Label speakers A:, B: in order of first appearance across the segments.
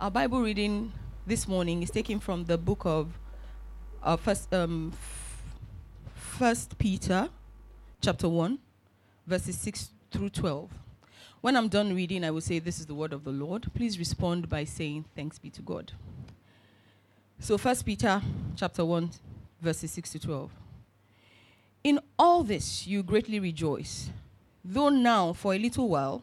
A: Our Bible reading this morning is taken from the book of uh, first, um, first Peter, chapter 1, verses 6 through 12. When I'm done reading, I will say, This is the word of the Lord. Please respond by saying, Thanks be to God. So, First Peter, chapter 1, verses 6 to 12. In all this you greatly rejoice, though now, for a little while,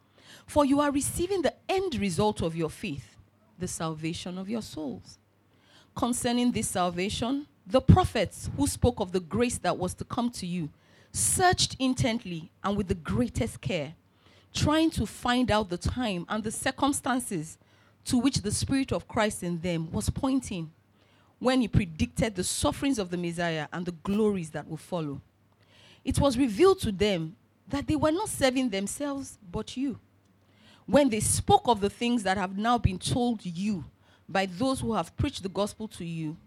A: For you are receiving the end result of your faith, the salvation of your souls. Concerning this salvation, the prophets who spoke of the grace that was to come to you searched intently and with the greatest care, trying to find out the time and the circumstances to which the Spirit of Christ in them was pointing when he predicted the sufferings of the Messiah and the glories that will follow. It was revealed to them that they were not serving themselves but you when they spoke of the things that have now been told you by those who have preached the gospel to you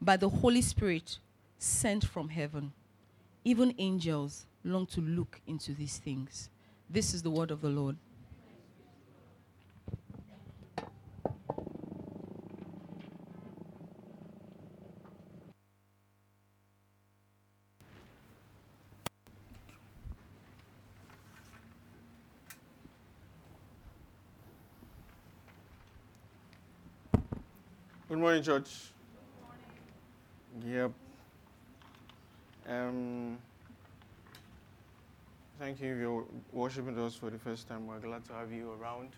A: by the Holy Spirit sent from heaven. Even angels long to look into these things. This is the word of the Lord.
B: Good morning, church. Good morning. Yep. Um, thank you if you're worshiping us for the first time. We're glad to have you around.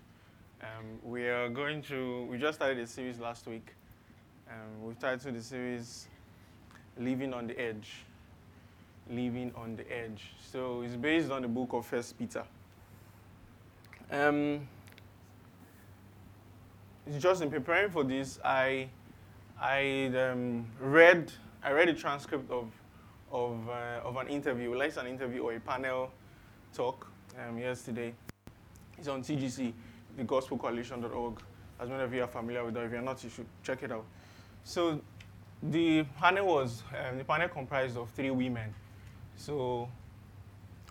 B: Um, we are going to, we just started a series last week. Um, we've titled the series Living on the Edge. Living on the Edge. So it's based on the book of First Peter. Um, just in preparing for this, I I um, read I read a transcript of of uh, of an interview, like an interview or a panel talk um, yesterday. It's on TGC, the GospelCoalition.org. As many of you are familiar with that, if you're not, you should check it out. So the panel was um, the panel comprised of three women. So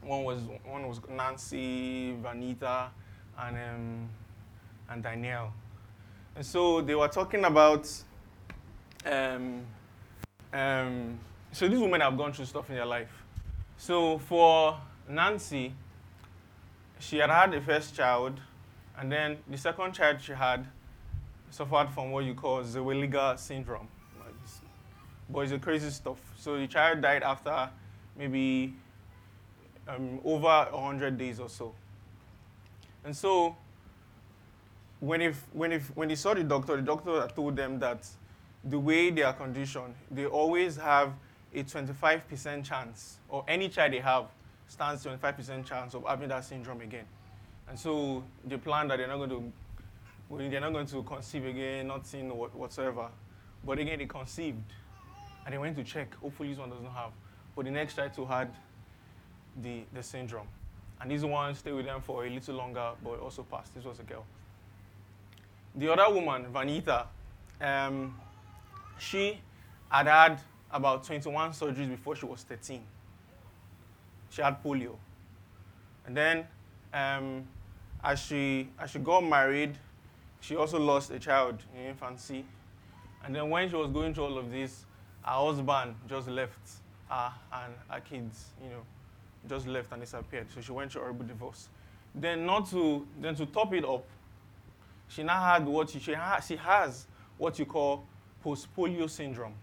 B: one was one was Nancy, Vaneetha, and um, and Danielle. And so they were talking about, um, um, so these women have gone through stuff in their life. So for Nancy, she had had the first child, and then the second child she had suffered from what you call Zellweger syndrome. But it's a crazy stuff. So the child died after maybe um, over 100 days or so. And so when if when if when they saw the doctor, the doctor told them that the way they are conditioned, they always have a 25% chance, or any child they have stands 25% chance of having that syndrome again. And so they plan that they're not going to they're not going to conceive again, nothing whatsoever. But again, they conceived, and they went to check. Hopefully, this one doesn't have. But the next child too had the the syndrome, and this one stayed with them for a little longer, but also passed. This was a girl. The other woman, Vaneetha, um, she had had about 21 surgeries before she was 13. She had polio. And then, um, as, she, as she got married, she also lost a child in infancy. And then, when she was going through all of this, her husband just left her and her kids, you know, just left and disappeared. So she went through a horrible divorce. then not to then to top it up, she now had what she, she, ha, she has what you call post polio syndrome.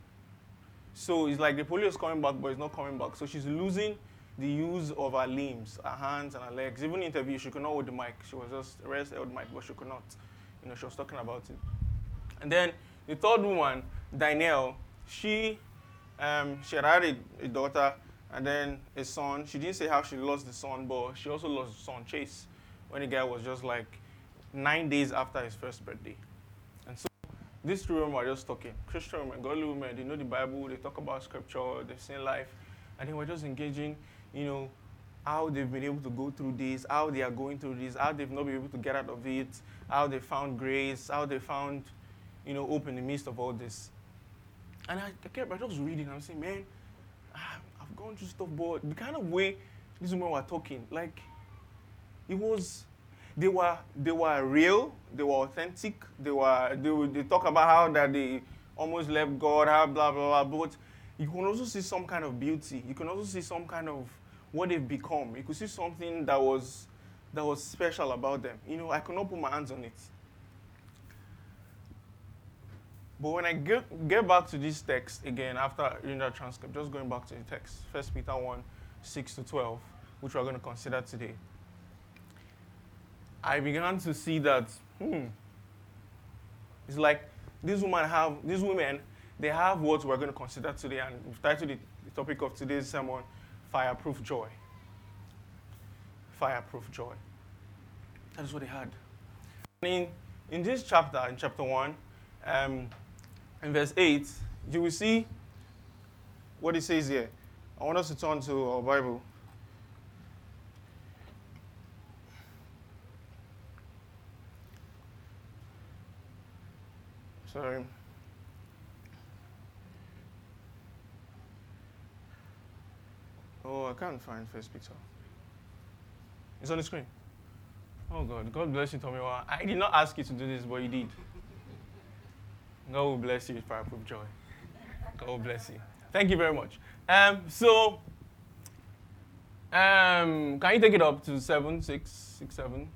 B: So it's like the polio is coming back, but it's not coming back. So she's losing the use of her limbs, her hands and her legs. Even in interview, she could not hold the mic. She was just rest held the mic, but she could not. You know, she was talking about it. And then the third woman, Danielle, she um, she had had a, a, daughter and then a son. She didn't say how she lost the son, but she also lost son, Chase, when the guy was just like nine days after his first birthday. And so these two women were just talking. Christian women, godly women, they know the Bible, they talk about scripture, they've seen life, and they were just engaging, you know, how they've been able to go through this, how they are going through this, how they've not been able to get out of it, how they found grace, how they found, you know, hope in the midst of all this. And I, I kept I just reading, I'm saying, man, ah, I've gone through stuff, but the kind of way these women were talking, like, it was they were they were real, they were authentic, they were they, they talk about how that they almost left God, how blah blah blah. But you can also see some kind of beauty. You can also see some kind of what they've become. You could see something that was that was special about them. You know, I cannot put my hands on it. But when I get, get back to this text again after reading that transcript, just going back to the text, First Peter 1, 6 to 12, which we're going to consider today. I began to see that, hmm, it's like these women have, these women, they have what we're going to consider today, and we've titled the, topic of today's sermon, Fireproof Joy. Fireproof Joy. That is what they had. In, in this chapter, in chapter 1, um, in verse 8, you will see what it says here. I want us to turn to our Bible. Sorry. Oh, I can't find First Peter. It's on the screen. Oh God, God bless you, Tommy. I did not ask you to do this, but you did. God will bless you with fireproof joy. God will bless you. Thank you very much. Um, so, um, can you take it up to seven, six, six, seven?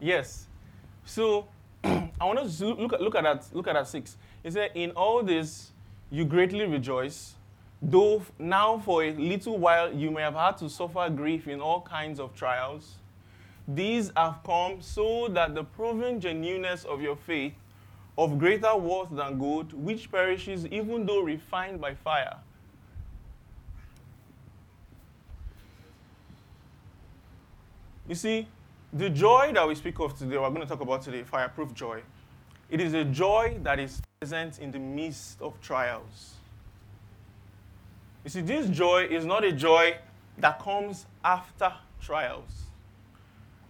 B: Yes. So, I want us to look at, look at that, look at that six. He said, In all this you greatly rejoice, though now for a little while you may have had to suffer grief in all kinds of trials. These have come so that the proven genuineness of your faith, of greater worth than gold, which perishes even though refined by fire. You see, the joy that we speak of today, we're going to talk about today, fireproof joy, it is a joy that is present in the midst of trials. You see, this joy is not a joy that comes after trials.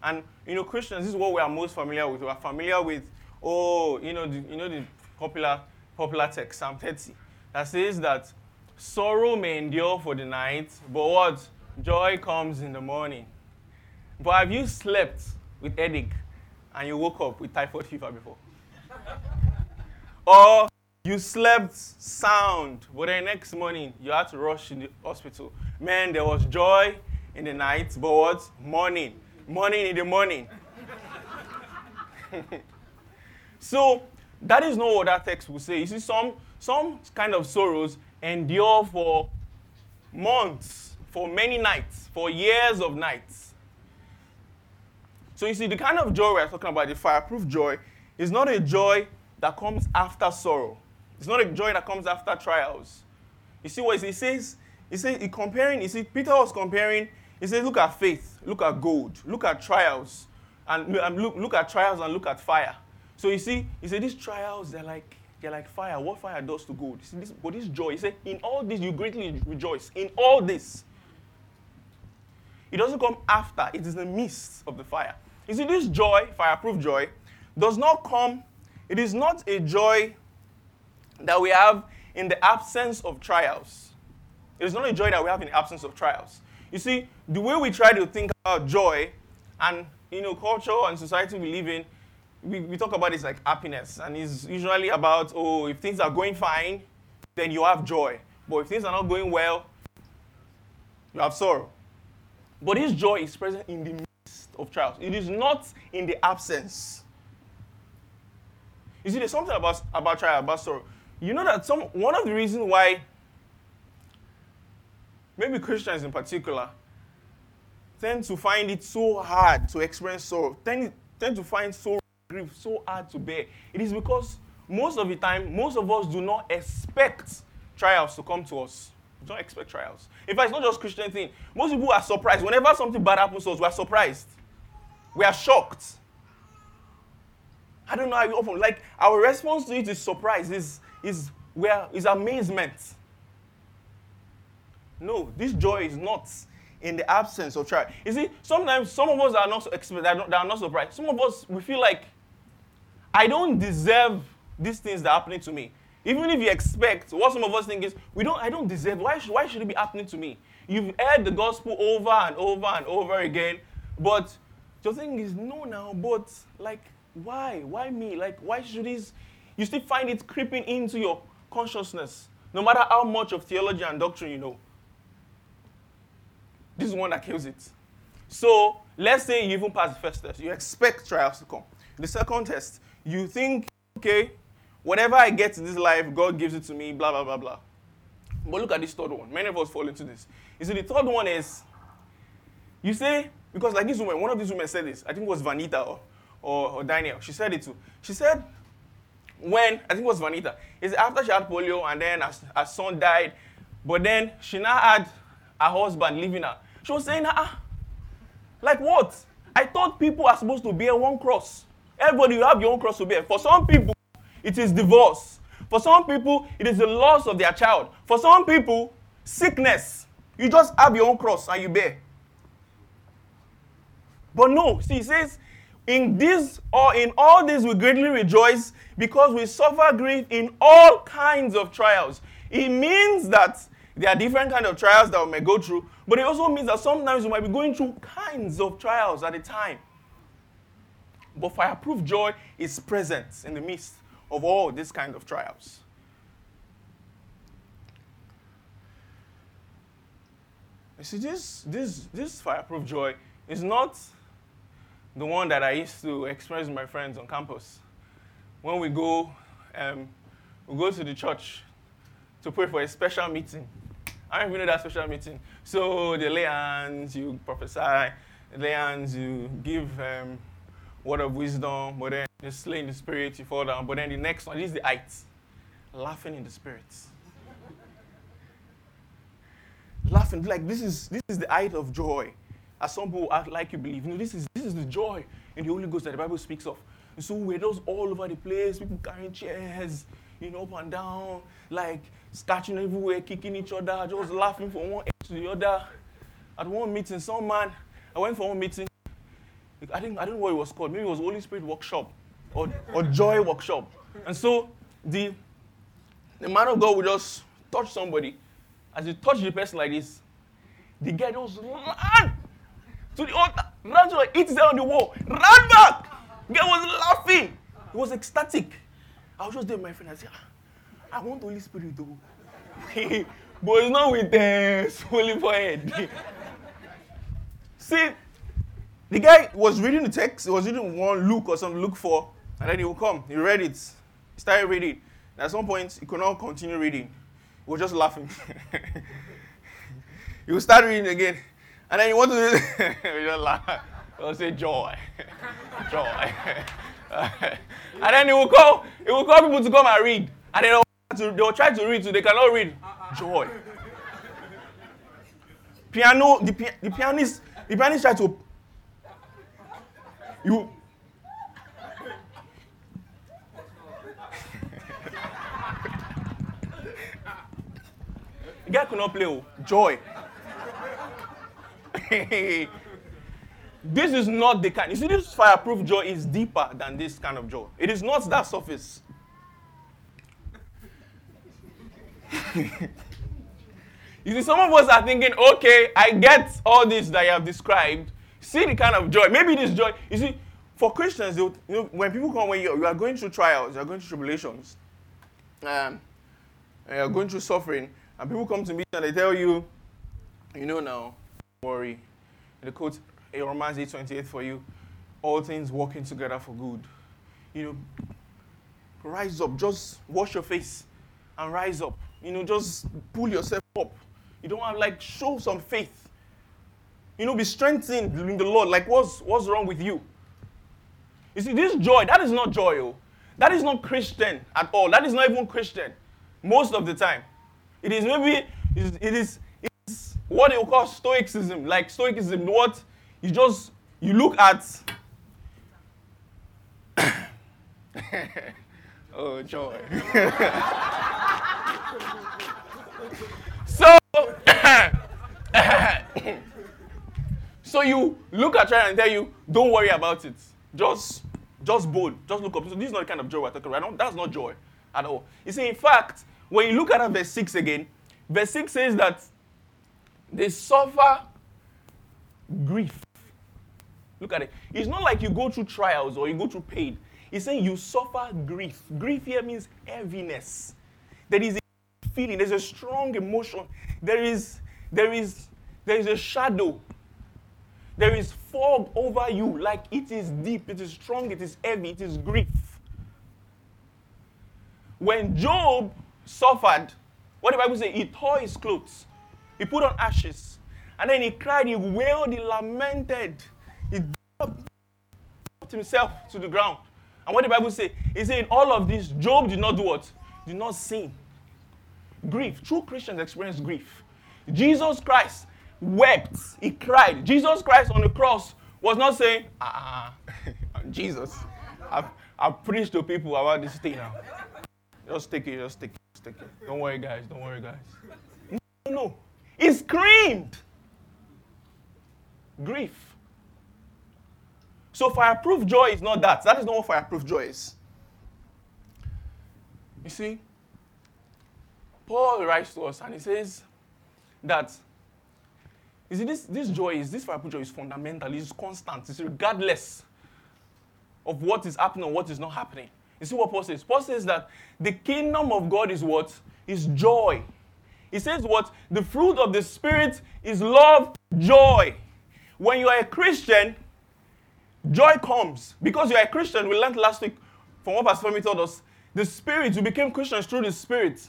B: And, you know, Christians, this is what we are most familiar with. We are familiar with, oh, you know, the, you know the popular, popular text, Psalm 30, that says that sorrow may endure for the night, but what? Joy comes in the morning. But have you slept with headache and you woke up with typhoid fever before? or you slept sound, but the next morning you had to rush in the hospital. Man, there was joy in the night, but what? Morning. Morning in the morning. so that is not what that text will say. You see, some some kind of sorrows endure for months, for many nights, for years of nights. So you see, the kind of joy we're talking about, the fireproof joy, is not a joy that comes after sorrow. It's not a joy that comes after trials. You see what he says? He says, he comparing, you see, Peter was comparing, he says, look at faith, look at gold, look at trials, and, look, look at trials and look at fire. So you see, he said, these trials, they're like, they're like fire. What fire does to gold? See, this, but this joy, he said, in all this you greatly rejoice. In all this. It doesn't come after, it is the midst of the fire. You see, this joy, fireproof joy, does not come, it is not a joy that we have in the absence of trials. It is not a joy that we have in the absence of trials. You see, the way we try to think about joy and you know, culture and society we live in, we, we talk about this like happiness. And it's usually about, oh, if things are going fine, then you have joy. But if things are not going well, you have sorrow. But this joy is present in the of trials. It is not in the absence. You see, there's something about, about trial, about sorrow. You know that some one of the reasons why maybe Christians in particular tend to find it so hard to experience sorrow, tend, tend to find sorrow grief so hard to bear. It is because most of the time, most of us do not expect trials to come to us. We don't expect trials. In fact, it's not just Christian thing. Most people are surprised. Whenever something bad happens to us, we are surprised. We are shocked. I don't know how you often like our response to it is surprise, is is where is amazement. No, this joy is not in the absence of trial. You see, sometimes some of us are not that are not surprised. Some of us we feel like I don't deserve these things that are happening to me. Even if you expect, what some of us think is, we don't, I don't deserve. Why should, why should it be happening to me? You've heard the gospel over and over and over again, but the thing is, no, now, but like, why? Why me? Like, why should this? You still find it creeping into your consciousness, no matter how much of theology and doctrine you know. This is one that kills it. So let's say you even pass the first test. You expect trials to come. The second test, you think, okay, whatever I get in this life, God gives it to me, blah, blah, blah, blah. But look at this third one. Many of us fall into this. You see, the third one is, you say, because like this woman, one of these women said this, I think it was Vaneetha or, or, or Daniel. She said it too. She said, when, I think it was Vaneetha, is after she had polio and then her, her son died, but then she now had her husband leaving her. She was saying, ah, like what? I thought people are supposed to bear one cross. Everybody, you have your own cross to bear. For some people, it is divorce. For some people, it is the loss of their child. For some people, sickness. You just have your own cross and you bear. But no, see, he says, in this or in all this we greatly rejoice because we suffer grief in all kinds of trials. It means that there are different kind of trials that we may go through, but it also means that sometimes we might be going through kinds of trials at a time. But fireproof joy is present in the midst of all these kind of trials. You see, this, this, this fireproof joy is not the one that I used to express with my friends on campus. When we go, um, we go to the church to pray for a special meeting. I don't even know that special meeting. So the lay hands, you prophesy, lay hands, you give um, word of wisdom, but then you slay in the spirit, you fall down. But then the next one, this is the height. Laughing in the spirit. Laughing, like this is this is the height of joy. As some people act like you believe. You know, this is this is the joy in the Holy Ghost that the Bible speaks of. And so we're just all over the place, people carrying chairs, you know, up and down, like scratching everywhere, kicking each other, just laughing from one end to the other. At one meeting, some man, I went for one meeting, I think I don't know what it was called. Maybe it was Holy Spirit workshop or, or joy workshop. And so the the man of God would just touch somebody. As he touched the person like this, the guy just ran to the altar, ran to the hit his on the wall, ran back. Guy was laughing. He was ecstatic. I was just there my friend. I said, ah, I want Holy Spirit though. but it's not with the holy swollen forehead. See, the guy was reading the text, he was reading one Luke or something, Luke 4, and then he would come. He read it. He started reading. And at some point, he could not continue reading. He was just laughing. he would start reading again. And then he wanted to he just laugh. He would say joy. joy. and then he will call, he will call people to come and read. And they will, they will try to read, so they cannot read. Joy. Piano, the, the pianist, the pianist tried to you. the guy could not play. Oh. Joy. this is not the kind. You see, this fireproof joy is deeper than this kind of joy. It is not that surface. you see, some of us are thinking, okay, I get all this that you have described, See the kind of joy. Maybe this joy. You see, for Christians, you know, when people come, when you, you are going through trials, you are going through tribulations, um, you are going through suffering, and people come to me and they tell you, you know now, worry, The quote, in Romans 8:28 for you, all things working together for good. You know, rise up, just wash your face and rise up. You know, just pull yourself up. You don't have like show some faith. You know, be strengthened in the Lord. Like, what's what's wrong with you? You see, this joy, that is not joy, oh. That is not Christian at all. That is not even Christian. Most of the time. It is maybe it is what you call stoicism. Like stoicism, what you just you look at oh joy. so so you look at try and tell you, don't worry about it. Just just bold. Just look up. So this is not the kind of joy we're talking about. That's not joy at all. You see, in fact, when you look at verse 6 again, verse 6 says that they suffer grief. Look at it. It's not like you go through trials or you go through pain. He's saying you suffer grief. Grief here means heaviness. There is a feeling, there's a strong emotion. There is, there is, there is a shadow. There is fog over you, like it is deep, it is strong, it is heavy, it is grief. When Job suffered, what the Bible says, he tore his clothes, he put on ashes, and then he cried, he wailed, he lamented, he dropped himself to the ground. And what the Bible says, is in all of this, Job did not do what? Did not sin. Grief. True Christians experience grief. Jesus Christ wept. He cried. Jesus Christ on the cross was not saying, ah, Jesus, I've, I've preached to people about this thing now. Just take it, just take it, just take it. Don't worry, guys, don't worry, guys. No, no. He screamed. Grief. So fireproof joy is not that. That is not what fireproof joy is. You see, Paul writes to us and he says that you see, this, this joy is, this fireproof joy is fundamental, it's constant, it's regardless of what is happening or what is not happening. You see what Paul says? Paul says that the kingdom of God is what? Is joy. He says what? The fruit of the Spirit is love, joy. When you are a Christian, joy comes. Because you are a Christian, we learned last week from what Pastor Femi told us, the Spirit, you became Christians through the Spirit.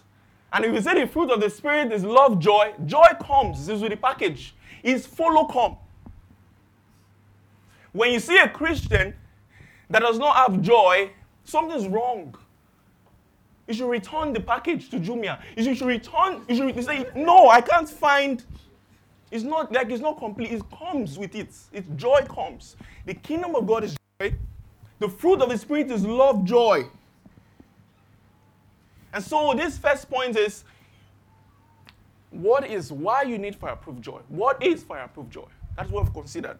B: And if you say the fruit of the Spirit is love, joy, joy comes. This is with the package. It's follow come. When you see a Christian that does not have joy, something's wrong. You should return the package to Jumia. You should return, you should say, no, I can't find. It's not like it's not complete. It comes with it. Its joy comes. The kingdom of God is joy. The fruit of the Spirit is love, joy. And so this first point is what is why you need fireproof joy? What is fireproof joy? That's what we've considered.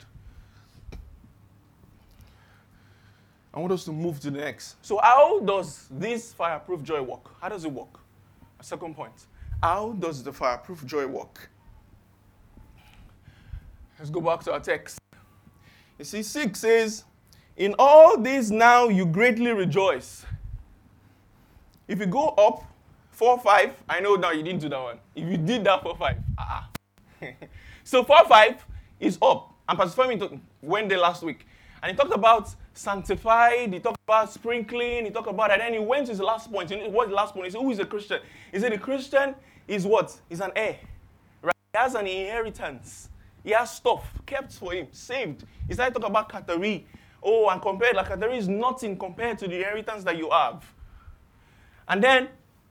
B: I want us to move to the next. So, how does this fireproof joy work? How does it work? A second point. How does the fireproof joy work? Let's go back to our text. You see, 6 says, In all this now you greatly rejoice. If you go up 4 5, I know now you didn't do that one. If you did that 4 5, ah. so 4 5 is up. Pastor Femi went there last week. And he talked about sanctified, he talked about sprinkling, he talked about that. And then he went to his last point. What's the last point? He said, Who is a Christian? He said, The Christian is what? He's an heir. Right? He has an inheritance. He has stuff kept for him, saved. He started talking about Katari. Oh, and compared, like Katari is nothing compared to the inheritance that you have. And then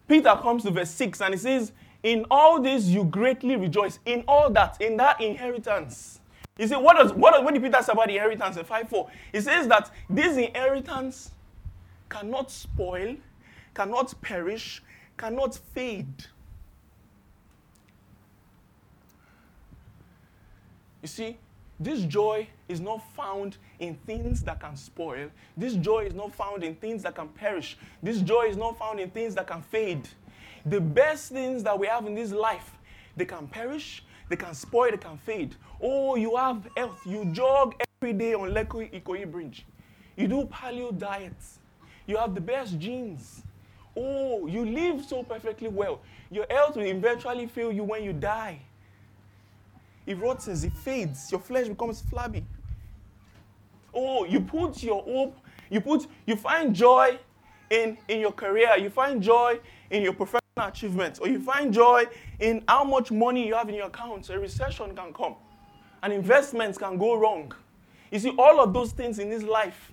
B: Peter comes to verse 6 and he says, In all this you greatly rejoice. In all that, in that inheritance. You said, what does what, what did Peter say about the inheritance in 5 4? He says that this inheritance cannot spoil, cannot perish, cannot fade. You see, this joy is not found in things that can spoil. This joy is not found in things that can perish. This joy is not found in things that can fade. The best things that we have in this life, they can perish, they can spoil, they can fade. Oh, you have health. You jog every day on Lekki Ikoyi Bridge. You do paleo diets. You have the best genes. Oh, you live so perfectly well. Your health will eventually fail you when you die. it rottens, it fades, your flesh becomes flabby. Oh, you put your hope, you put, you find joy in, in your career, you find joy in your professional achievements, or you find joy in how much money you have in your account. A recession can come, and investments can go wrong. You see, all of those things in this life,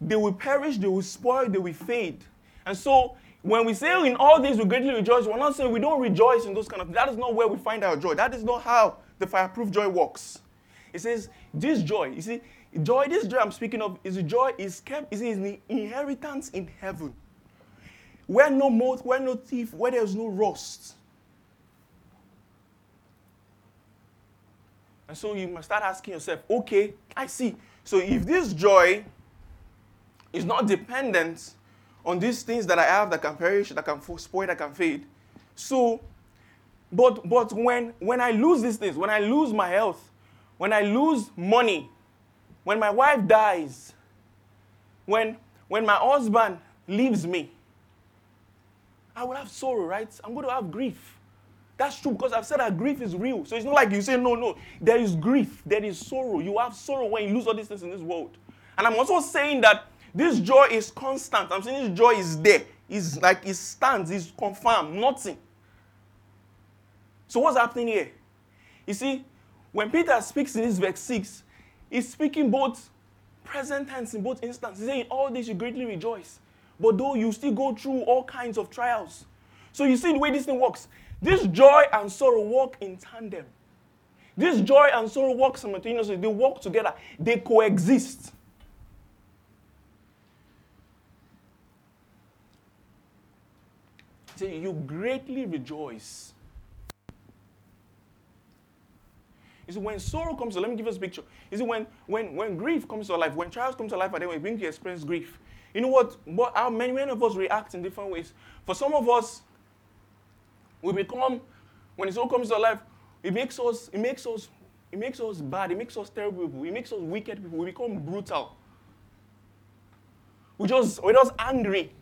B: they will perish, they will spoil, they will fade. And so, when we say in all things we greatly rejoice, we're not saying we don't rejoice in those kind of That is not where we find our joy. That is not how the fireproof joy works. It says, this joy, you see, joy, this joy I'm speaking of, is joy is kept, is the inheritance in heaven. Where no moth, where no thief, where there's no rust. And so you must start asking yourself, okay, I see. So if this joy is not dependent on these things that I have that can perish, that can spoil, that can fade. So, but but when when I lose these things, when I lose my health, when I lose money, when my wife dies, when when my husband leaves me, I will have sorrow, right? I'm going to have grief. That's true because I've said that grief is real. So it's not like you say, no, no. There is grief, there is sorrow. You have sorrow when you lose all these things in this world. And I'm also saying that this joy is constant. I'm saying this joy is there. It's like it stands, it's confirmed, nothing. So what's happening here? You see, when Peter speaks in this verse 6, he's speaking both present tense in both instances. He's saying, all this you greatly rejoice. But though you still go through all kinds of trials. So you see the way this thing works. This joy and sorrow work in tandem. This joy and sorrow work simultaneously. They work together. They coexist. Say, you greatly rejoice. You see, when sorrow comes to let me give us a picture. You see, when, when, when grief comes to life, when trials come to life, and then we bring to experience grief, you know what? what how many, many of us react in different ways. For some of us, we become, when it all comes to life, it makes us, it makes us, it makes us bad, it makes us terrible people, it makes us wicked people, we become brutal. We just, we're just angry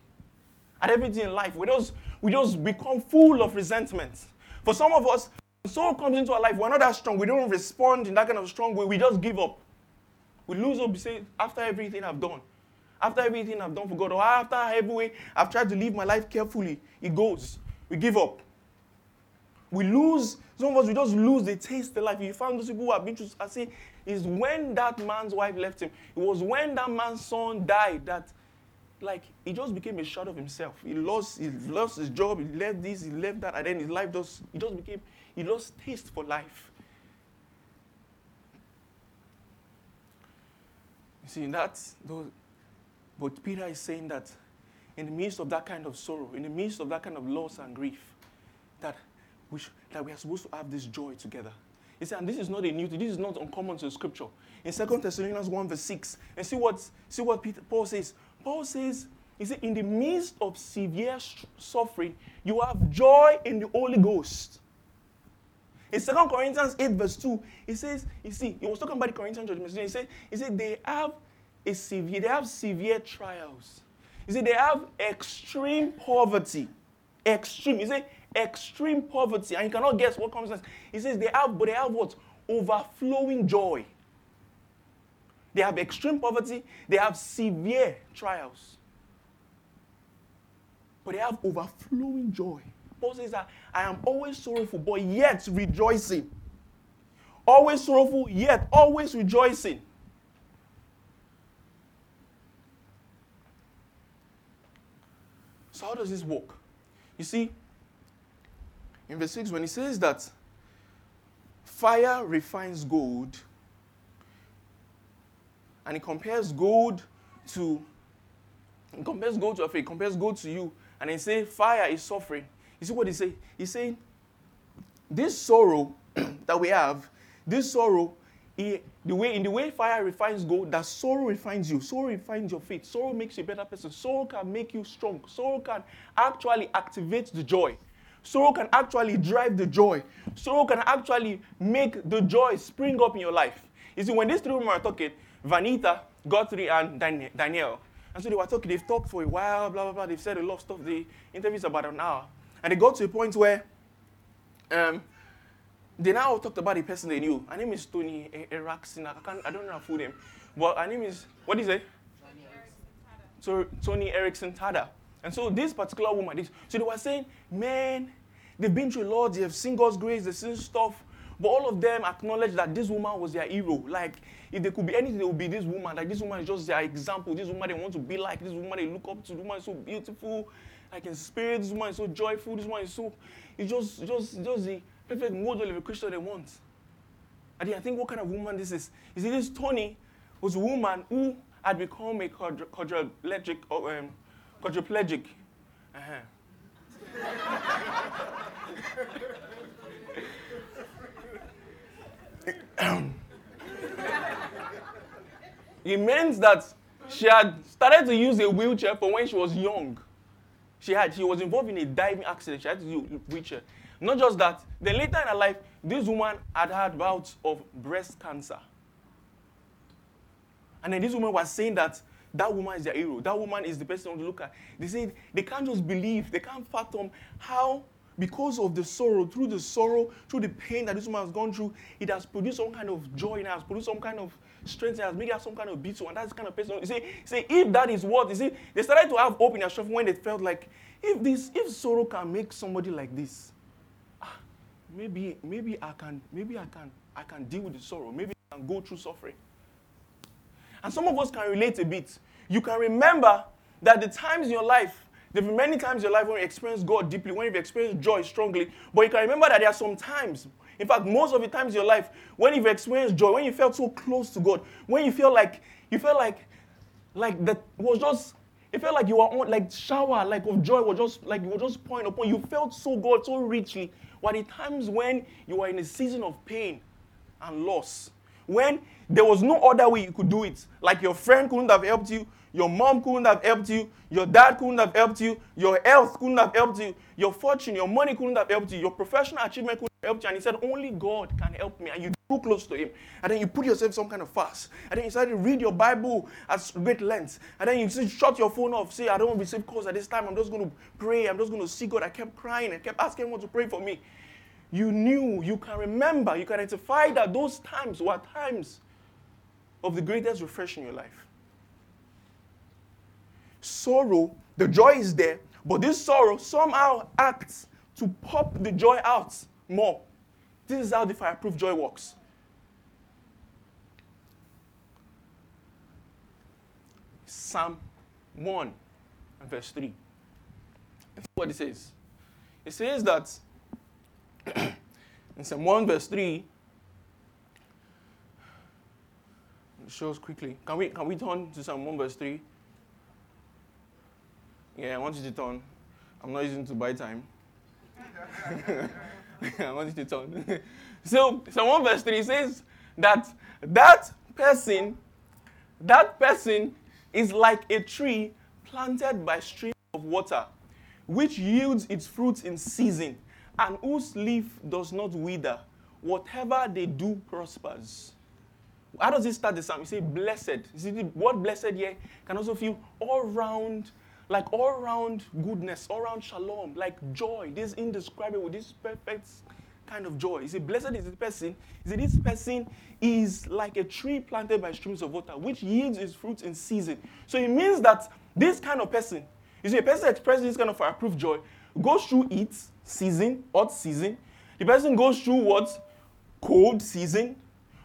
B: at everything in life. We just, we just become full of resentment. For some of us, soul comes into our life, we're not that strong. We don't respond in that kind of strong way. We just give up. We lose hope. We say, after everything I've done, after everything I've done for God, or after every way I've tried to live my life carefully, it goes. We give up. We lose, some of us, we just lose the taste of life. You found those people who have been through, I say, is when that man's wife left him. It was when that man's son died that, like, he just became a shadow of himself. He lost, he lost his job, he left this, he left that, and then his life just, he just became, he lost taste for life. You see, that's those, but Peter is saying that in the midst of that kind of sorrow, in the midst of that kind of loss and grief, that we, sh- that we are supposed to have this joy together. He said, and this is not a new thing, this is not uncommon to scripture. In 2 Thessalonians 1, verse 6, and see what, see what Peter, Paul says. Paul says, he said, in the midst of severe suffering, you have joy in the Holy Ghost. In 2 Corinthians 8, verse 2, he says, you see, he was talking about the Corinthian church. He said, he said they have a severe, they have severe trials. You see, they have extreme poverty. Extreme. You say extreme poverty, and you cannot guess what comes next. He says they have, but they have what? Overflowing joy. They have extreme poverty, they have severe trials. But they have overflowing joy. Paul says that I am always sorrowful, but yet rejoicing. Always sorrowful, yet always rejoicing. So, how does this work? You see, in verse 6, when he says that fire refines gold, and he compares gold to he compares gold to a faith, compares gold to you, and he say fire is suffering. You see what he say? He's saying this sorrow that we have, this sorrow he, the way in the way fire refines gold, that sorrow refines you. Sorrow refines your faith. Sorrow makes you a better person. Sorrow can make you strong. Sorrow can actually activate the joy. Sorrow can actually drive the joy. Sorrow can actually make the joy spring up in your life. You see, when these three women were talking, Vaneetha, Guthrie, and Danielle, and so they were talking, they've talked for a while, blah, blah, blah. They've said a lot of stuff. The interview's about an hour. And they got to a point where um, they now talked about the person they knew. Her name is Tony Eareckson. I can't, I don't know her full name, but her name is what is it? So Toni Eareckson Tada. And so this particular woman, this, so they were saying, man, they've been through a lot, they have seen God's grace, they've seen stuff, but all of them acknowledge that this woman was their hero. Like, if there could be anything, it would be this woman. Like, this woman is just their example. This woman they want to be like. This woman they look up to. This woman is so beautiful, like in spirit. This woman is so joyful. This woman is so, it's just, just, just the perfect model of a Christian they want. And I think what kind of woman this is. You see, this Tony was a woman who had become a quadriplegic, um, quadriplegic. Uh-huh. it meant that she had started to use a wheelchair from when she was young. She had she was involved in a diving accident. She had to use a wheelchair. Not just that, then later in her life, this woman had had bouts of breast cancer. And then this woman was saying that that woman is their hero. That woman is the person to look at. They said they can't just believe, they can't fathom how because of the sorrow, through the sorrow, through the pain that this woman has gone through, it has produced some kind of joy and has produced some kind of strength and has made her some kind of beauty. And that's the kind of person. You see, say if that is what, you see, they started to have hope in their when they felt like, if this, if sorrow can make somebody like this, maybe, maybe I can, maybe I can, I can deal with the sorrow. Maybe I can go through suffering. And some of us can relate a bit. You can remember that the times in your life there have been many times in your life when you experience God deeply, when you've experienced joy strongly, but you can remember that there are some times, in fact, most of the times in your life, when you've experienced joy, when you felt so close to God, when you feel like you felt like like that was just it felt like you were on like shower like of joy was just like you were just pouring upon you felt so good so richly were the times when you were in a season of pain and loss when there was no other way you could do it like your friend couldn't have helped you your mom couldn't have helped you. Your dad couldn't have helped you. Your health couldn't have helped you. Your fortune, your money couldn't have helped you. Your professional achievement couldn't helped you. And he said, Only God can help me. And you drew close to him. And then you put yourself some kind of fast. And then you started to read your Bible at great length. And then you just shut your phone off. Say, I don't want to receive calls at this time. I'm just going to pray. I'm just going to see God. I kept crying and kept asking him to pray for me. You knew, you can remember, you can identify that those times were times of the greatest refreshing in your life sorrow, the joy is there, but this sorrow somehow acts to pop the joy out more. This is how the fireproof joy works. Psalm 1 and verse 3. That's what it says. It says that in Psalm 1 verse 3, it shows quickly. Can we, can we turn to Psalm 1 verse 3? Yeah, I want you to turn. I'm not using to buy time. I want you to turn. so, Psalm 1 verse 3 says that that person, that person is like a tree planted by streams of water, which yields its fruit in season, and whose leaf does not wither. Whatever they do prospers. How does it start the psalm? You say blessed. You see the word blessed here can also feel all round like all around goodness, all around shalom, like joy, this indescribable, this perfect kind of joy. Is see, blessed is the person. Is see, this person is like a tree planted by streams of water, which yields its fruit in season. So it means that this kind of person, you see, a person expressing this kind of fireproof joy goes through it, season, hot season. The person goes through what? Cold season.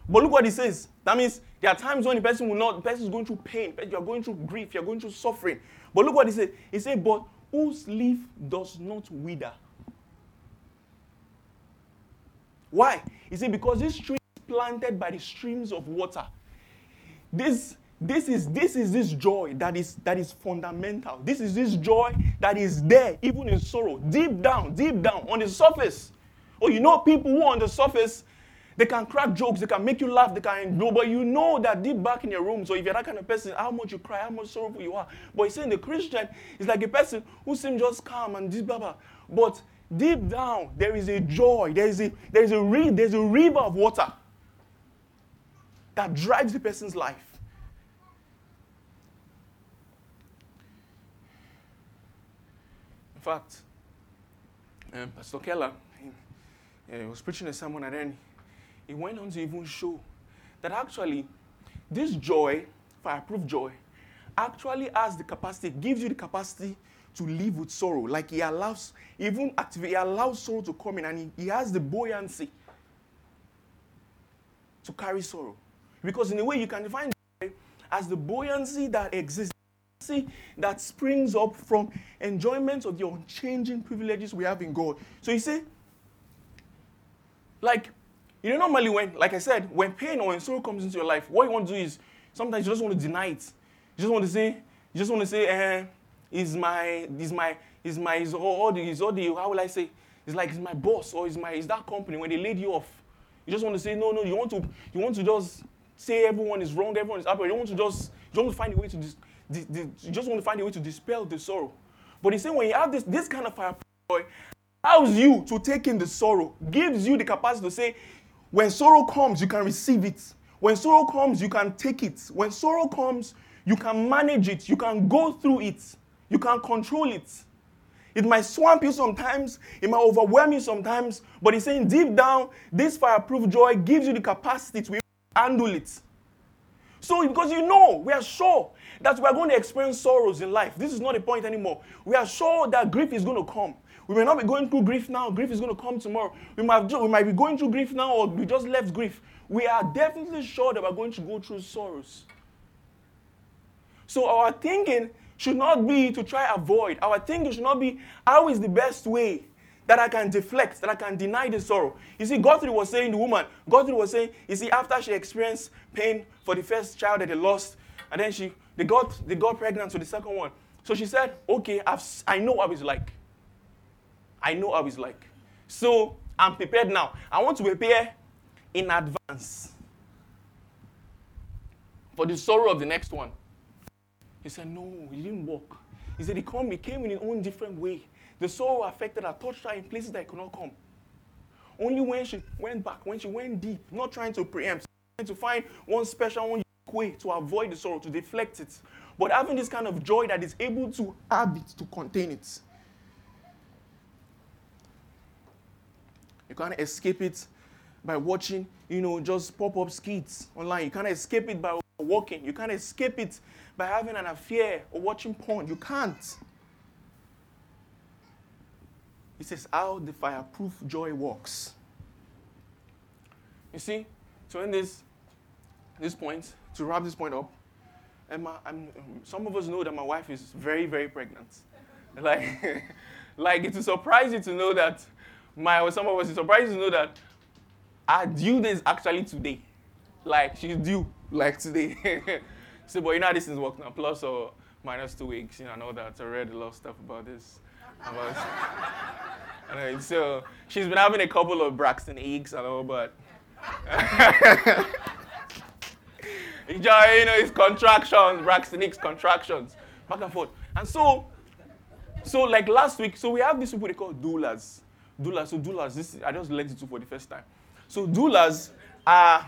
B: But look what he says. That means there are times when the person will not, the person is going through pain, you are going through grief, you are going through suffering. But look what he said. He said, But whose leaf does not wither? Why? He said, Because this tree is planted by the streams of water. This, this, is, this is this joy that is, that is fundamental. This is this joy that is there, even in sorrow, deep down, deep down, on the surface. Oh, you know, people who on the surface, they can crack jokes, they can make you laugh, they can know, but you know that deep back in your room. So if you're that kind of person, how much you cry, how much sorrowful you are. But he's saying the Christian is like a person who seems just calm and deep, blah, blah. But deep down, there is a joy, there is a there is a re- there's a river of water that drives the person's life. In fact, um, Pastor Keller, yeah, he was preaching a sermon, and then he went on to even show that actually this joy, fireproof joy, actually has the capacity, gives you the capacity to live with sorrow. Like he allows, even activate, he allows sorrow to come in, and he, he has the buoyancy to carry sorrow. Because in a way, you can define joy as the buoyancy that exists, that springs up from enjoyment of the unchanging privileges we have in God. So you see, like, you know, normally when, like I said, when pain or when sorrow comes into your life, what you want to do is sometimes you just want to deny it. You just want to say, you just want to say, eh, is my, is my, is my, is all, the, is all the, how will I say? It's like, is my boss or is my, is that company when they laid you off? You just want to say, no, no, you want to, you want to just say everyone is wrong, everyone is happy. You want to just, you want to find a way to, dis, dis, dis, you just want to find a way to dispel the sorrow. But he's saying when you have this, this kind of fire allows you to take in the sorrow, gives you the capacity to say, when sorrow comes, you can receive it. When sorrow comes, you can take it. When sorrow comes, you can manage it. You can go through it. You can control it. It might swamp you sometimes, it might overwhelm you sometimes, but he's saying deep down, this fireproof joy gives you the capacity to handle it. So, because you know, we are sure that we are going to experience sorrows in life. This is not the point anymore. We are sure that grief is going to come. We may not be going through grief now, grief is going to come tomorrow. We might, we might be going through grief now, or we just left grief. We are definitely sure that we're going to go through sorrows. So, our thinking should not be to try avoid. Our thinking should not be how is the best way that I can deflect, that I can deny the sorrow. You see, Guthrie was saying, the woman, Guthrie was saying, you see, after she experienced pain for the first child that they lost, and then she they got they got pregnant with the second one. So she said, okay, I've, I know how it's like. I know how it's like. So I'm prepared now. I want to prepare in advance for the sorrow of the next one. He said, No, it didn't work. He said, He came, he came in his own different way. The sorrow affected her, touched her in places that could not come. Only when she went back, when she went deep, not trying to preempt, trying to find one special, one way to avoid the sorrow, to deflect it, but having this kind of joy that is able to have it, to contain it. You can't escape it by watching, you know, just pop up skits online. You can't escape it by walking. You can't escape it by having an affair or watching porn. You can't. He says how the fireproof joy works. You see, so in this this point, to wrap this point up, and my, some of us know that my wife is very, very pregnant. Like, like it will surprise you to know that my some of us is surprised to know that our due date is actually today. Like she's due like today. so, but you know how this is working now, plus or minus two weeks, you know, know that. I read a lot of stuff about this. About and so she's been having a couple of Braxton eggs, I know, but you know, it's contractions, Braxton Hicks contractions, back and forth. And so, so like last week, so we have these people they call doulas. Doulas, so doulas, this I just learned it for the first time. So doulas are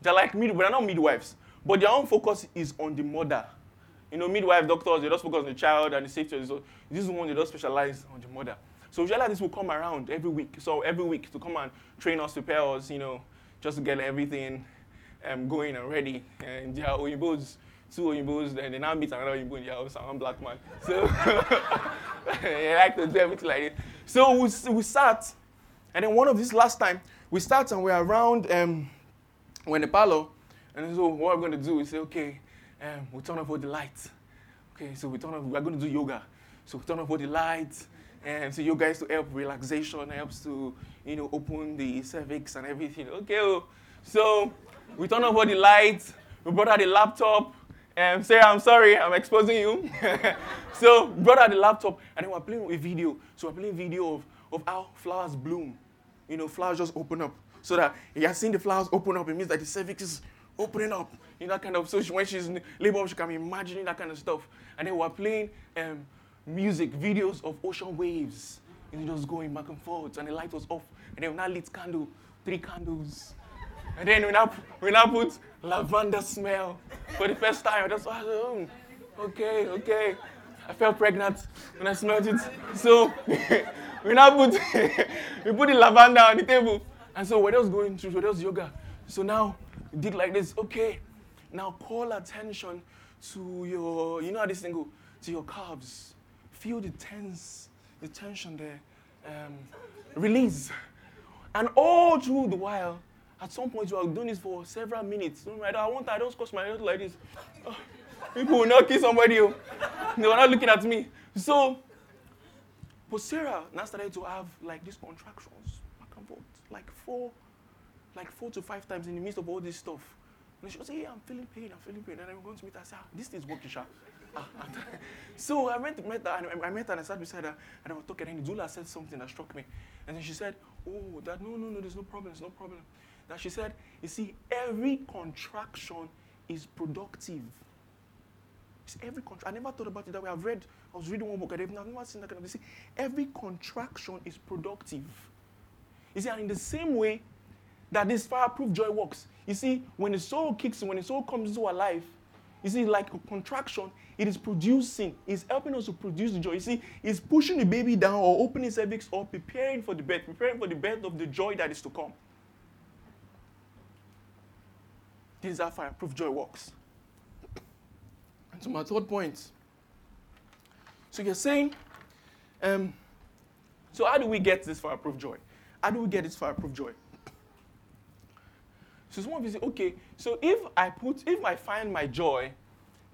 B: they're like mid, they're not midwives, but their own focus is on the mother. You know, midwife doctors, they just focus on the child and the safety. So this is one they just specialize on the mother. So usually this will come around every week. So every week to come and train us, prepare us, you know, just to get everything um, going and ready. And yeah, Oyinbos, two Oyinbos, and then I meet another Oyinbo in the house, I'm black man. So I like to do everything like this. So we, we start, and then one of these last time, we start and we're around um, we're the parlor, and so what we're going to do is say, okay, um, we turn off all the lights. Okay, so we turn off, we're going to do yoga. So we turn off all the lights, and so yoga is to help relaxation, helps to, you know, open the cervix and everything. Okay, oh. so we turn off all the lights, we brought out the laptop, and say, I'm sorry, I'm exposing you. so brought out the laptop, and then we're playing a video. So we're playing video of, of how flowers bloom. You know, flowers just open up so that he has seen the flowers open up. It means that the cervix is opening up. You know, that kind of, so she, when she's in labor, she can be imagining that kind of stuff. And then we're playing um, music, videos of ocean waves. And just going back and forth. And the light was off. And then we now lit candle, three candles. And then we now, we now put lavender smell for the first time. I just, oh, okay, okay. I felt pregnant when I smelled it. So we now put we put the lavender on the table. And so we're just going through, we're yoga. So now did like this. Okay, now call attention to your, you know how this thing go, to your calves. Feel the tense, the tension there. Um, release. And all through the while, at some point, you are doing this for several minutes. No matter, I want, I don't cross my head like this. Oh, people will not kill somebody. Oh. They were not looking at me. So, but Sarah now started to have like these contractions back and forth, like four, like four to five times in the midst of all this stuff. And she was saying, hey, I'm feeling pain, I'm feeling pain. And I'm going to meet her. I said, ah, this is working, Sha. Ah, so I went to meet her, and I met her, and I sat beside her, and I was talking, and the doula said something that struck me. And then she said, oh, that, no, no, no, there's no problem, there's no problem. That she said, you see, every contraction is productive. It's every contraction. I never thought about it that way. I've read, I was reading one book, I've never seen that kind of thing. Every contraction is productive. You see, and in the same way that this fireproof joy works, you see, when the soul kicks in, when the soul comes into our life, you see, like a contraction, it is producing, it's helping us to produce the joy. You see, it's pushing the baby down or opening cervix or preparing for the birth, preparing for the birth of the joy that is to come. This is how fireproof joy works. And to my third point. So you're saying, um, so how do we get this fireproof joy? How do we get this fireproof joy? So some of you say, okay, so if I put, if I find my joy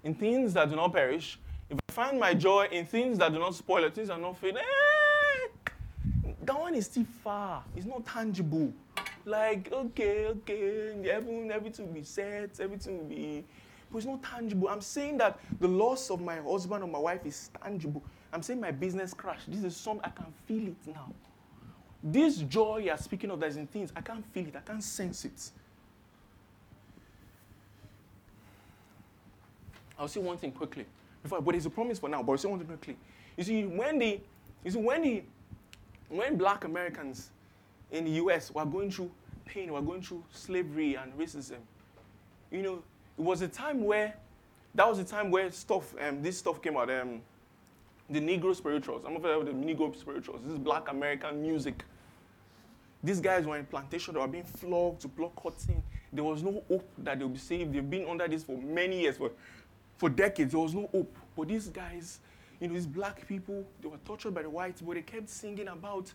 B: in things that do not perish, if I find my joy in things that do not spoil, things that do not fade, eh, that one is still far. It's not tangible. Like, okay, okay, heaven, everything will be set, everything will be, but it's not tangible. I'm saying that the loss of my husband or my wife is tangible. I'm saying my business crashed. This is something I can feel it now. This joy you're speaking of that is in things, I can't feel it, I can't sense it. I'll say one thing quickly. Before, but it's a promise for now, but I'll say one thing quickly. You see, when the, you see, when the, when black Americans in the US we're going through pain, we're going through slavery and racism, you know, it was a time where, that was a time where stuff, um, this stuff came out, um, the Negro spirituals. I'm familiar with the Negro spirituals. This is black American music. These guys were in plantation, they were being flogged to pluck cotton. There was no hope that they'll be saved. They've been under this for many years, for, for decades. There was no hope. But these guys, you know, these black people, they were tortured by the whites, but they kept singing about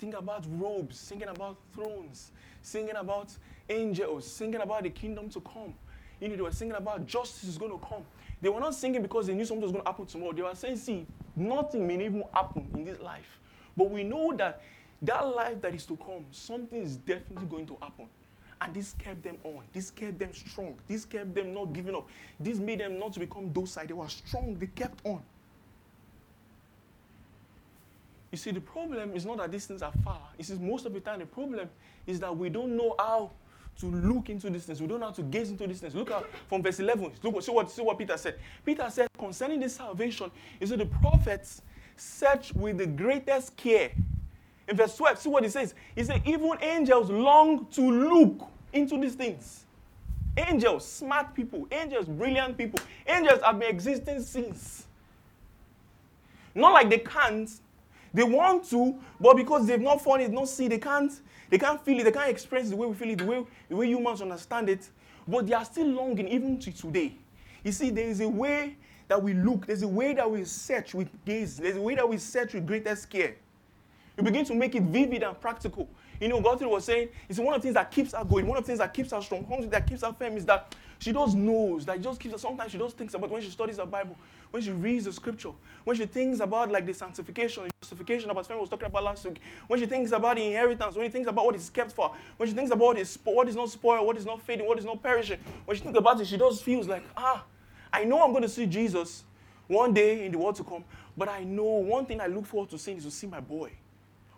B: Think about robes, singing about thrones, singing about angels, singing about the kingdom to come. You know, they were singing about justice is going to come. They were not singing because they knew something was going to happen tomorrow. They were saying, see, nothing may even happen in this life. But we know that that life that is to come, something is definitely going to happen. And this kept them on. This kept them strong. This kept them not giving up. This made them not to become docile. They were strong. They kept on. You see, the problem is not that these things are far. You see, most of the time, the problem is that we don't know how to look into these things. We don't know how to gaze into these things. Look at from verse 11. Look, see, what, see what Peter said. Peter said concerning this salvation, is that the prophets search with the greatest care. In verse 12, see what he says. He said, even angels long to look into these things. Angels, smart people, angels, brilliant people. Angels have been existing since. Not like they can't, they want to, but because they've not found it, not see, they can't, they can't feel it, they can't express the way we feel it, the way, the way humans understand it. But they are still longing even to today. You see, there is a way that we look, there's a way that we search with gaze, there's a way that we search with greatest care. We begin to make it vivid and practical. You know, God was saying, it's one of the things that keeps her going, one of the things that keeps her strong, one of the things that keeps her firm is that she just knows, that just keeps her, sometimes she just thinks about when she studies the Bible, when she reads the scripture, when she thinks about like the sanctification, the justification about friend was talking about last week, when she thinks about the inheritance, when she thinks about what is kept for, when she thinks about what is, what is not spoiled, what is not fading, what is not perishing, when she thinks about it, she just feels like, ah, I know I'm going to see Jesus one day in the world to come, but I know one thing I look forward to seeing is to see my boy.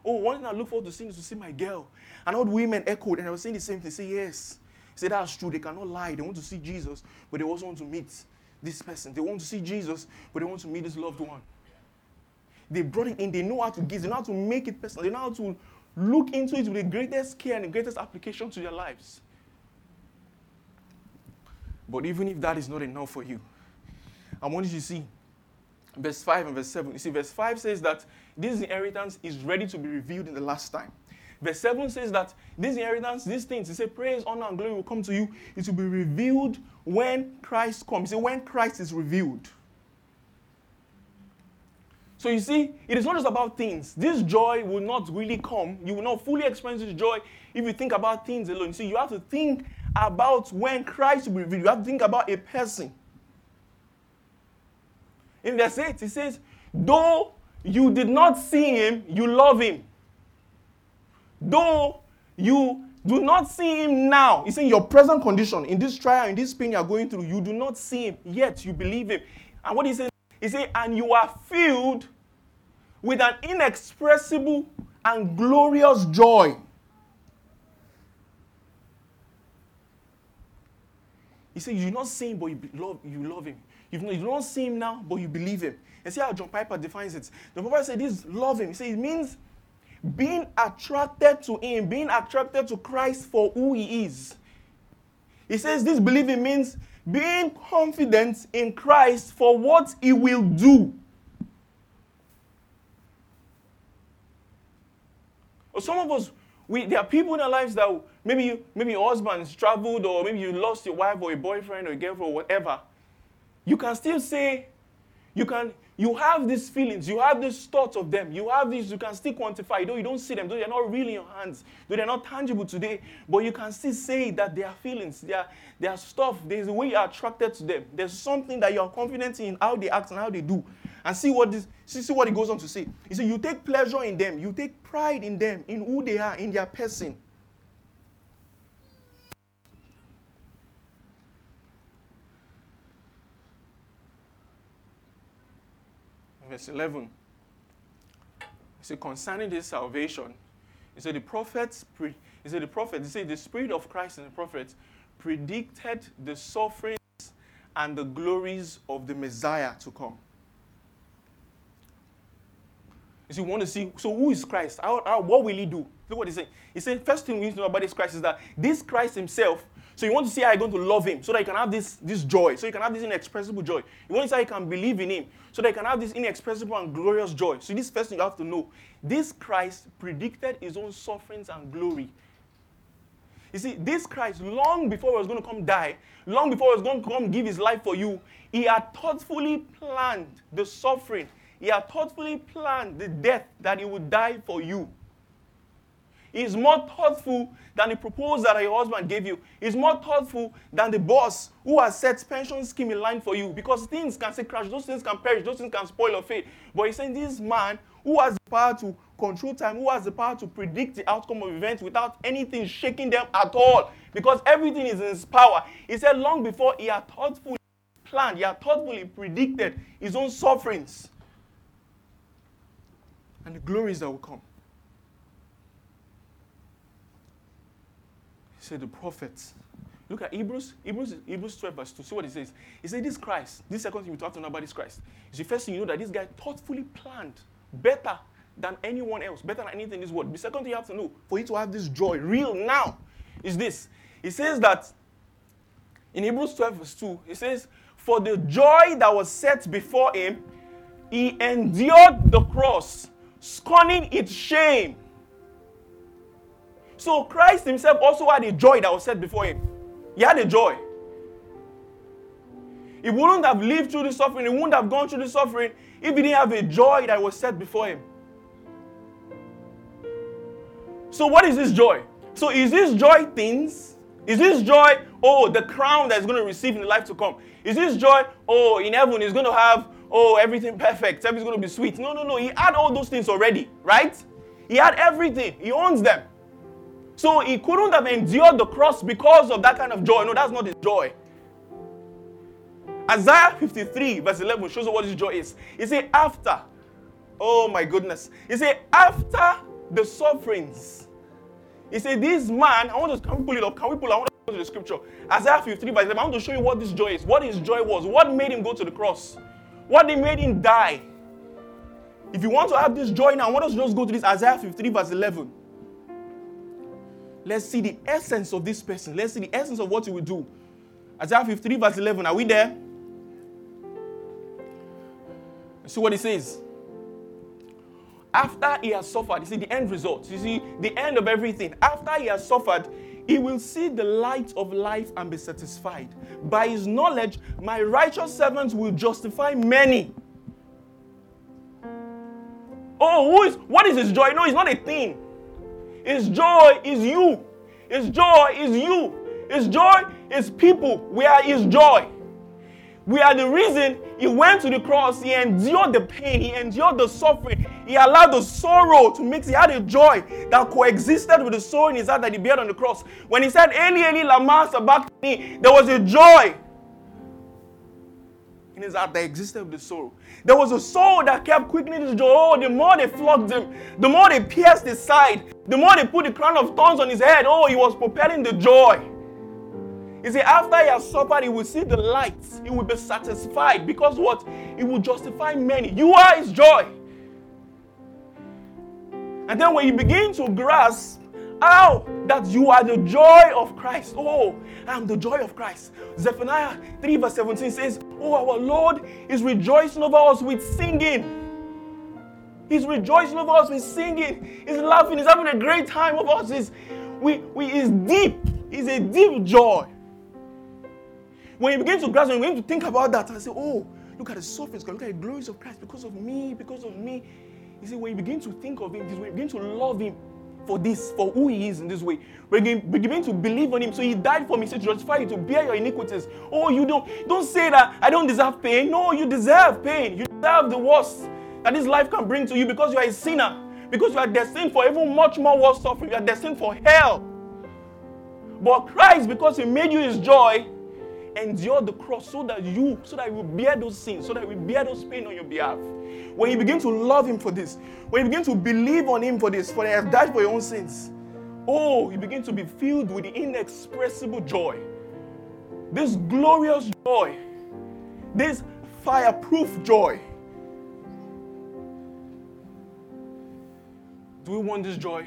B: Oh, one thing I look forward to seeing is to see my girl. And all the women echoed, and I was saying the same thing. Say, yes. Say, that's true. They cannot lie. They want to see Jesus, but they also want to meet this person. They want to see Jesus, but they want to meet this loved one. They brought it in. They know how to give. They know how to make it personal. They know how to look into it with the greatest care and the greatest application to their lives. But even if that is not enough for you, I want you to see verse 5 and verse 7. You see, verse 5 says that this inheritance is ready to be revealed in the last time. Verse 7 says that this inheritance, these things, he said, praise, honor, and glory will come to you. It will be revealed when Christ comes. He when Christ is revealed. So you see, it is not just about things. This joy will not really come. You will not fully experience this joy if you think about things alone. You see, you have to think about when Christ will be revealed. You have to think about a person. In verse 8, he says, Though you did not see him, you love him. Though you do not see him now, he's in your present condition, in this trial, in this pain you are going through, you do not see him, yet you believe him. And what he says, he says, and you are filled with an inexpressible and glorious joy. He said, You do not see him, but you love, you love him. You do not see him now, but you believe him. And see how John Piper defines it. John Piper said, This love him. He said, It means being attracted to him, being attracted to Christ for who he is. He says, This believing means being confident in Christ for what he will do. Some of us, we, there are people in our lives that maybe you, maybe your husband's traveled, or maybe you lost your wife or a boyfriend or a girlfriend or whatever. You can still say, you can, you have these feelings, you have these thoughts of them, you have these, you can still quantify, though you don't see them, though they're not really in your hands, though they're not tangible today, but you can still say that they are feelings, they are, they are stuff, there's a way you are attracted to them. There's something that you are confident in how they act and how they do. And see what this, see, see what he goes on to say. He said, You take pleasure in them, you take pride in them, in who they are, in their person. Verse 11. He said, concerning this salvation, he said, the prophets, he said, the prophet, he said, the spirit of Christ and the prophets predicted the sufferings and the glories of the Messiah to come. You see, we want to see, so who is Christ? How, how, what will he do? Look what he's saying. He said, first thing we need to know about this Christ is that this Christ himself so you want to see how you're going to love him so that you can have this, this joy, so you can have this inexpressible joy. You want to see how you can believe in him so that you can have this inexpressible and glorious joy. So this first thing you have to know, this Christ predicted his own sufferings and glory. You see, this Christ, long before he was going to come die, long before he was going to come give his life for you, he had thoughtfully planned the suffering. He had thoughtfully planned the death that he would die for you. He's more thoughtful than the proposal that your husband gave you. He's more thoughtful than the boss who has set pension scheme in line for you because things can say crash, those things can perish, those things can spoil your faith. But he's saying this man who has the power to control time, who has the power to predict the outcome of events without anything shaking them at all because everything is in his power. He said long before he had thoughtfully planned, he had thoughtfully predicted his own sufferings and the glories that will come. The prophets. Look at Hebrews, Hebrews, Hebrews 12, verse 2. See what it says. He said, This Christ, this second thing we know about this Christ. Is the first thing you know that this guy thoughtfully planned better than anyone else, better than anything in this world. The second thing you have to know for you to have this joy real now is this. He says that in Hebrews 12, verse 2, he says, For the joy that was set before him, he endured the cross, scorning its shame so Christ himself also had a joy that was set before him. He had a joy. He wouldn't have lived through the suffering, he wouldn't have gone through the suffering if he didn't have a joy that was set before him. So, what is this joy? So, is this joy things? Is this joy, oh, the crown that's going to receive in the life to come? Is this joy, oh, in heaven he's going to have, oh, everything perfect, everything's going to be sweet? No, no, no. He had all those things already, right? He had everything, he owns them. So he couldn't have endured the cross because of that kind of joy. No, that's not his joy. Isaiah 53, verse 11 shows what his joy is. He said, after, oh my goodness. He said, after the sufferings. He said, this man, I want to, can we pull it up? Can we pull it? I want to go to the scripture. Isaiah 53, verse 11. I want to show you what this joy is, what his joy was, what made him go to the cross, what they made him die. If you want to have this joy now, I want us to just go to this Isaiah 53, verse 11. Let's see the essence of this person. Let's see the essence of what he will do. Isaiah 53, verse 11. Are we there? See what he says. after he has suffered, you see the end result, you see the end of everything. After he has suffered, he will see the light of life and be satisfied. By his knowledge, my righteous servants will justify many. Oh, who is what is his joy? No, it's not a thing. His joy is you. His joy is you. His joy is people. We are his joy. We are the reason he went to the cross. He endured the pain. He endured the suffering. He allowed the sorrow to mix. He had a joy that coexisted with the sorrow in his heart that he bear on the cross. When he said, Eli, Eli, lama sabachthani, there was a joy his heart that existed with the soul. There was a soul that kept quickening his joy. Oh, the more they flogged him, the more they pierced his side, the more they put the crown of thorns on his head. Oh, he was propelling the joy. He said, after he has suffered, he will see the light. He will be satisfied because what? He will justify many. You are his joy. And then when you begin to grasp how that you are the joy of Christ. Oh, I'm the joy of Christ. Zephaniah 3 verse 17 says, Oh, our Lord is rejoicing over us with singing. He's rejoicing over us with singing. He's laughing. He's having a great time over us. He's, we, we, is deep. It's a deep joy. When you begin to grasp, when you begin to think about that, and say, oh, look at the surface, look at the glories of Christ because of me, because of me. You see, when you begin to think of Him, when you begin to love Him for this, for who He is in this way, when you begin to believe on Him, so He died for me, so to justify you, to bear your iniquities. Oh, you don't, don't say that I don't deserve pain. No, you deserve pain. You deserve the worst that this life can bring to you because you are a sinner, because you are destined for even much more worse suffering. You are destined for hell. But Christ, because He made you His joy, endure the cross so that you, so that you bear those sins, so that we bear those pain on your behalf. When you begin to love Him for this, when you begin to believe on Him for this, for He has died for your own sins, oh, you begin to be filled with inexpressible joy. This glorious joy, this fireproof joy. Do we want this joy?